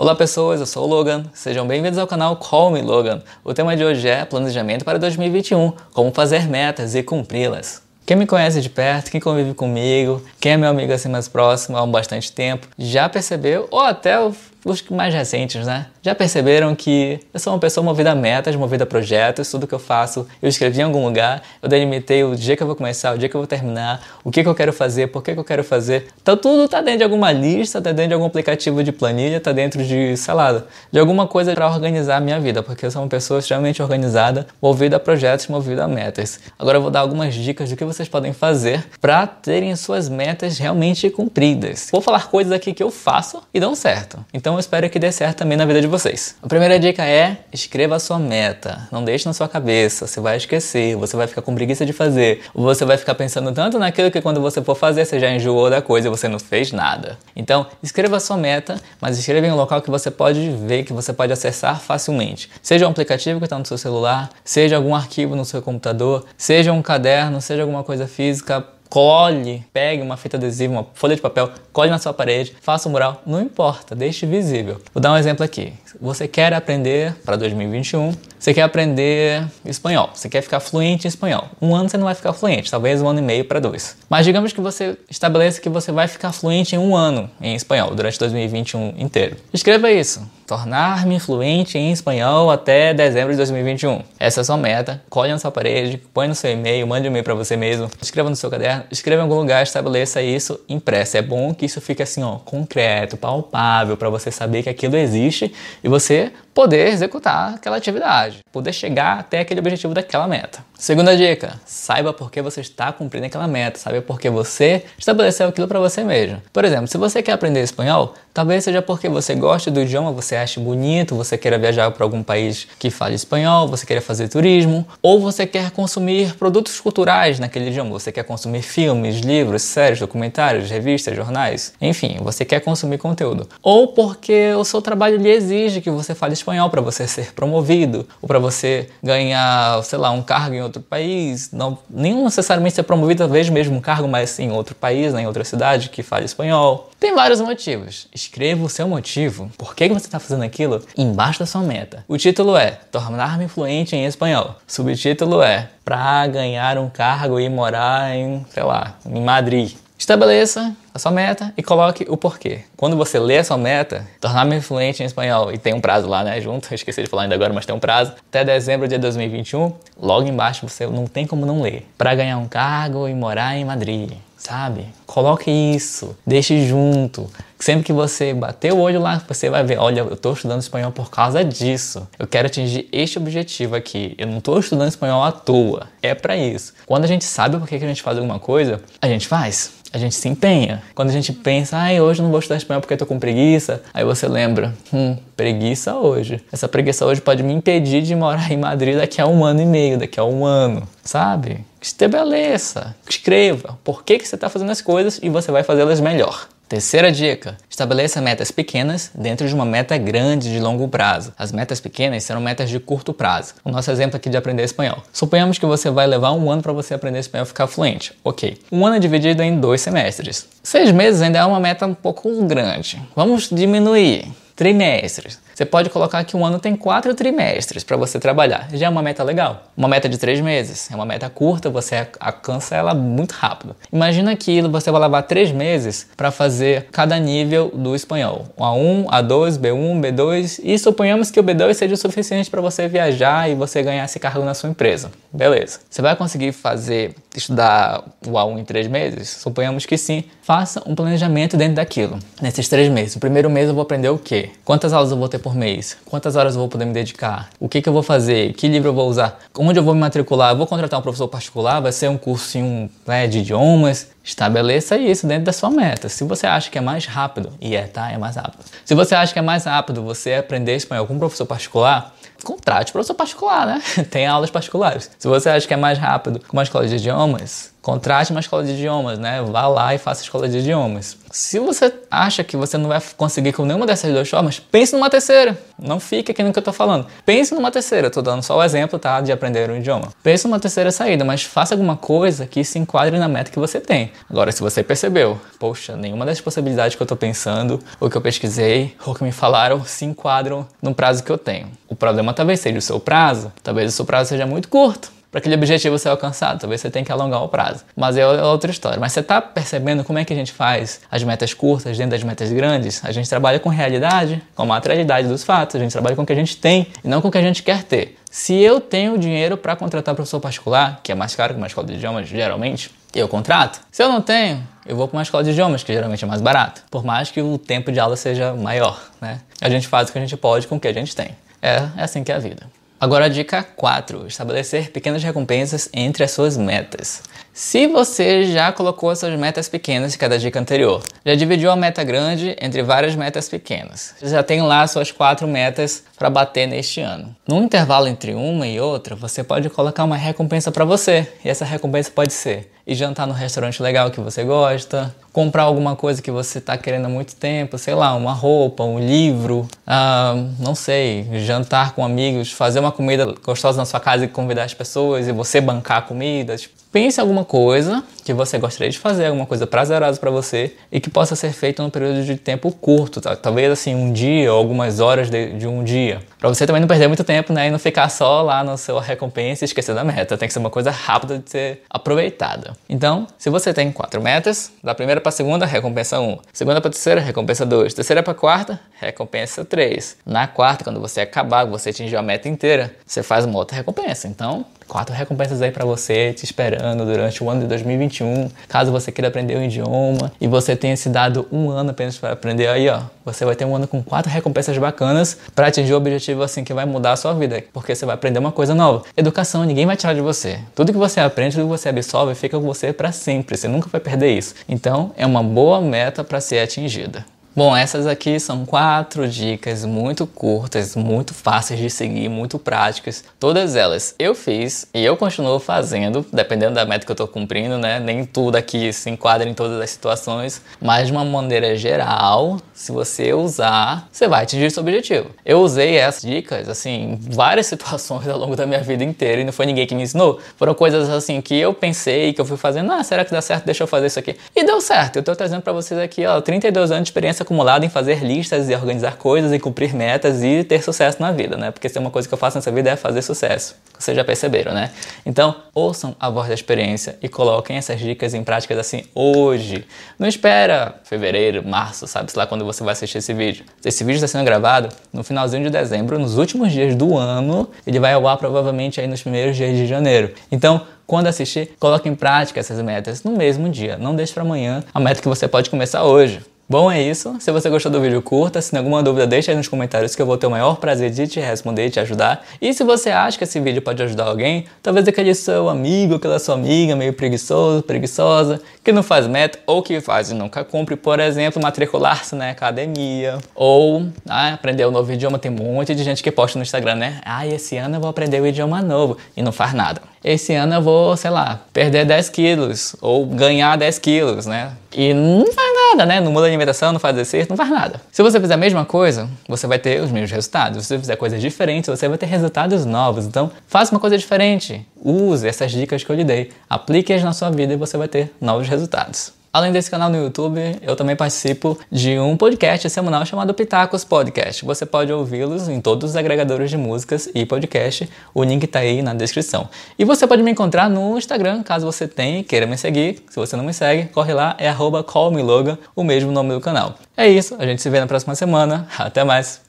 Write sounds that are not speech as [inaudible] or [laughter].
Olá pessoas, eu sou o Logan, sejam bem-vindos ao canal Call Me Logan. O tema de hoje é planejamento para 2021, como fazer metas e cumpri-las. Quem me conhece de perto, quem convive comigo, quem é meu amigo assim mais próximo há um bastante tempo, já percebeu, ou até os mais recentes, né? Já perceberam que eu sou uma pessoa movida a metas, movida a projetos, tudo que eu faço eu escrevi em algum lugar, eu delimitei o dia que eu vou começar, o dia que eu vou terminar, o que, que eu quero fazer, por que, que eu quero fazer. Então tudo tá dentro de alguma lista, tá dentro de algum aplicativo de planilha, tá dentro de, sei lá, de alguma coisa para organizar a minha vida, porque eu sou uma pessoa extremamente organizada, movida a projetos, movida a metas. Agora eu vou dar algumas dicas do que vocês podem fazer para terem suas metas realmente cumpridas. Vou falar coisas aqui que eu faço e dão certo. Então eu espero que dê certo também na vida de vocês. A primeira dica é escreva a sua meta. Não deixe na sua cabeça, você vai esquecer, você vai ficar com preguiça de fazer, você vai ficar pensando tanto naquilo que quando você for fazer você já enjoou da coisa e você não fez nada. Então, escreva a sua meta, mas escreva em um local que você pode ver, que você pode acessar facilmente. Seja um aplicativo que está no seu celular, seja algum arquivo no seu computador, seja um caderno, seja alguma coisa física, Cole, pegue uma fita adesiva, uma folha de papel, cole na sua parede, faça um mural, não importa, deixe visível. Vou dar um exemplo aqui. Você quer aprender para 2021, você quer aprender espanhol, você quer ficar fluente em espanhol. Um ano você não vai ficar fluente, talvez um ano e meio para dois. Mas digamos que você estabeleça que você vai ficar fluente em um ano em espanhol, durante 2021 inteiro. Escreva isso tornar-me fluente em espanhol até dezembro de 2021. Essa é a sua meta. Colhe na sua parede, põe no seu e-mail, mande um e-mail para você mesmo, escreva no seu caderno, escreva em algum lugar, estabeleça isso impresso. É bom que isso fique assim, ó, concreto, palpável, para você saber que aquilo existe e você poder executar aquela atividade, poder chegar até aquele objetivo daquela meta. Segunda dica: saiba por que você está cumprindo aquela meta, saiba por que você estabeleceu aquilo para você mesmo. Por exemplo, se você quer aprender espanhol, talvez seja porque você gosta do idioma, você acha bonito, você queira viajar para algum país que fale espanhol, você queira fazer turismo, ou você quer consumir produtos culturais naquele idioma, você quer consumir filmes, livros, séries, documentários, revistas, jornais, enfim, você quer consumir conteúdo. Ou porque o seu trabalho lhe exige que você fale espanhol para você ser promovido ou para você ganhar, sei lá, um cargo em outro país, não nem necessariamente ser promovido talvez mesmo um cargo, mas em outro país, né, em outra cidade que fale espanhol. Tem vários motivos. Escreva o seu motivo, por que você está fazendo aquilo, embaixo da sua meta. O título é Tornar-me fluente em espanhol. O subtítulo é Para ganhar um cargo e morar em, sei lá, em Madrid. Estabeleça a sua meta e coloque o porquê. Quando você lê a sua meta, tornar-me fluente em espanhol, e tem um prazo lá, né, junto, esqueci de falar ainda agora, mas tem um prazo, até dezembro de 2021, logo embaixo você não tem como não ler. Para ganhar um cargo e morar em Madrid, sabe? Coloque isso, deixe junto. Sempre que você bater o olho lá, você vai ver, olha, eu estou estudando espanhol por causa disso. Eu quero atingir este objetivo aqui. Eu não estou estudando espanhol à toa. É para isso. Quando a gente sabe por que a gente faz alguma coisa, a gente faz a gente se empenha. Quando a gente pensa, ai, hoje não vou estudar espanhol porque eu tô com preguiça, aí você lembra, hum, preguiça hoje. Essa preguiça hoje pode me impedir de morar em Madrid daqui a um ano e meio, daqui a um ano, sabe? Estabeleça, escreva por que, que você está fazendo as coisas e você vai fazê-las melhor. Terceira dica: estabeleça metas pequenas dentro de uma meta grande de longo prazo. As metas pequenas serão metas de curto prazo. O nosso exemplo aqui de aprender espanhol. Suponhamos que você vai levar um ano para você aprender espanhol e ficar fluente. Ok. Um ano é dividido em dois semestres. Seis meses ainda é uma meta um pouco grande. Vamos diminuir. Trimestres. Você pode colocar que um ano tem quatro trimestres para você trabalhar. Já é uma meta legal. Uma meta de três meses. É uma meta curta, você alcança ela muito rápido. Imagina que você vai levar três meses para fazer cada nível do espanhol. A1, A2, B1, B2. E suponhamos que o B2 seja o suficiente para você viajar e você ganhar esse cargo na sua empresa. Beleza. Você vai conseguir fazer, estudar o A1 em três meses? Suponhamos que sim. Faça um planejamento dentro daquilo. Nesses três meses. O primeiro mês eu vou aprender o quê? Quantas aulas eu vou ter por mês? Quantas horas eu vou poder me dedicar? O que, que eu vou fazer? Que livro eu vou usar? Onde eu vou me matricular? Eu vou contratar um professor particular? Vai ser um cursinho né, de idiomas? Estabeleça isso dentro da sua meta. Se você acha que é mais rápido, e é, tá? É mais rápido. Se você acha que é mais rápido você aprender espanhol com um professor particular, contrate professor particular, né? [laughs] Tem aulas particulares. Se você acha que é mais rápido com uma escola de idiomas, contrate uma escola de idiomas, né? Vá lá e faça escola de idiomas. Se você acha que você não vai conseguir com nenhuma dessas duas formas, pense numa terceira. Não fique aqui no que eu tô falando. Pense numa terceira. Estou tô dando só o exemplo, tá? De aprender um idioma. Pense numa terceira saída, mas faça alguma coisa que se enquadre na meta que você tem. Agora, se você percebeu, poxa, nenhuma das possibilidades que eu tô pensando, ou que eu pesquisei, ou que me falaram, se enquadram no prazo que eu tenho. O problema talvez seja o seu prazo, talvez o seu prazo seja muito curto para aquele objetivo ser alcançado. Talvez você tenha que alongar o prazo. Mas é outra história. Mas você está percebendo como é que a gente faz as metas curtas dentro das metas grandes? A gente trabalha com realidade, com a materialidade dos fatos. A gente trabalha com o que a gente tem e não com o que a gente quer ter. Se eu tenho dinheiro para contratar um professor particular, que é mais caro que uma escola de idiomas geralmente, eu contrato. Se eu não tenho, eu vou para uma escola de idiomas, que geralmente é mais barato. Por mais que o tempo de aula seja maior, né? A gente faz o que a gente pode com o que a gente tem. É, é assim que é a vida. Agora a dica 4, estabelecer pequenas recompensas entre as suas metas. Se você já colocou as suas metas pequenas de cada dica anterior, já dividiu a meta grande entre várias metas pequenas, já tem lá suas quatro metas para bater neste ano. No intervalo entre uma e outra, você pode colocar uma recompensa para você, e essa recompensa pode ser ir jantar no restaurante legal que você gosta, comprar alguma coisa que você está querendo há muito tempo, sei lá, uma roupa, um livro, ah, não sei, jantar com amigos, fazer uma comida gostosa na sua casa e convidar as pessoas e você bancar a comida. Tipo, pense em alguma coisa que você gostaria de fazer, alguma coisa prazerosa para você e que possa ser feita num período de tempo curto, tá? talvez assim um dia ou algumas horas de, de um dia, para você também não perder muito tempo, né, e não ficar só lá no seu recompensa e esquecer da meta. Tem que ser uma coisa rápida de ser aproveitada. Então, se você tem quatro metas, da primeira para segunda, recompensa 1. Um. Segunda para terceira, recompensa 2. Terceira para quarta, recompensa 3. Na quarta, quando você acabar, você atingiu a meta inteira, você faz uma outra recompensa. Então, quatro recompensas aí para você te esperando durante o ano de 2021. Caso você queira aprender um idioma e você tenha se dado um ano apenas para aprender aí, ó, você vai ter um ano com quatro recompensas bacanas para atingir o objetivo assim que vai mudar a sua vida, porque você vai aprender uma coisa nova. Educação, ninguém vai tirar de você. Tudo que você aprende, tudo que você absorve, fica com você para sempre. Você nunca vai perder isso. Então, é uma boa meta para ser atingida. Bom, essas aqui são quatro dicas muito curtas, muito fáceis de seguir, muito práticas. Todas elas eu fiz e eu continuo fazendo, dependendo da meta que eu estou cumprindo, né? Nem tudo aqui se enquadra em todas as situações, mas de uma maneira geral, se você usar, você vai atingir seu objetivo. Eu usei essas dicas, assim, em várias [laughs] situações ao longo da minha vida inteira e não foi ninguém que me ensinou. Foram coisas assim que eu pensei, que eu fui fazendo, ah, será que dá certo? Deixa eu fazer isso aqui. E deu certo. Eu estou trazendo para vocês aqui, ó, 32 anos de experiência acumulado em fazer listas e organizar coisas e cumprir metas e ter sucesso na vida, né? Porque se tem uma coisa que eu faço nessa vida é fazer sucesso. Vocês já perceberam, né? Então, ouçam a voz da experiência e coloquem essas dicas em práticas assim hoje. Não espera fevereiro, março, sabe? Sei lá quando você vai assistir esse vídeo. Esse vídeo está sendo gravado no finalzinho de dezembro, nos últimos dias do ano. Ele vai ao ar provavelmente aí nos primeiros dias de janeiro. Então, quando assistir, coloque em prática essas metas no mesmo dia. Não deixe para amanhã a meta que você pode começar hoje. Bom, é isso. Se você gostou do vídeo, curta. Se tem alguma dúvida, deixa aí nos comentários que eu vou ter o maior prazer de te responder e te ajudar. E se você acha que esse vídeo pode ajudar alguém, talvez aquele seu amigo, aquela sua amiga meio preguiçoso, preguiçosa, que não faz meta ou que faz e nunca cumpre, por exemplo, matricular-se na academia ou ah, aprender um novo idioma. Tem um monte de gente que posta no Instagram, né? Ah, esse ano eu vou aprender um idioma novo e não faz nada. Esse ano eu vou, sei lá, perder 10 quilos ou ganhar 10 quilos, né? E não faz nada, né? Não muda a alimentação, não faz exercício, não faz nada. Se você fizer a mesma coisa, você vai ter os mesmos resultados. Se você fizer coisas diferentes, você vai ter resultados novos. Então, faça uma coisa diferente. Use essas dicas que eu lhe dei. Aplique-as na sua vida e você vai ter novos resultados. Além desse canal no YouTube, eu também participo de um podcast semanal chamado Pitacos Podcast. Você pode ouvi-los em todos os agregadores de músicas e podcast. O link está aí na descrição. E você pode me encontrar no Instagram, caso você tenha e queira me seguir. Se você não me segue, corre lá, é callmelogan, o mesmo nome do canal. É isso, a gente se vê na próxima semana. Até mais!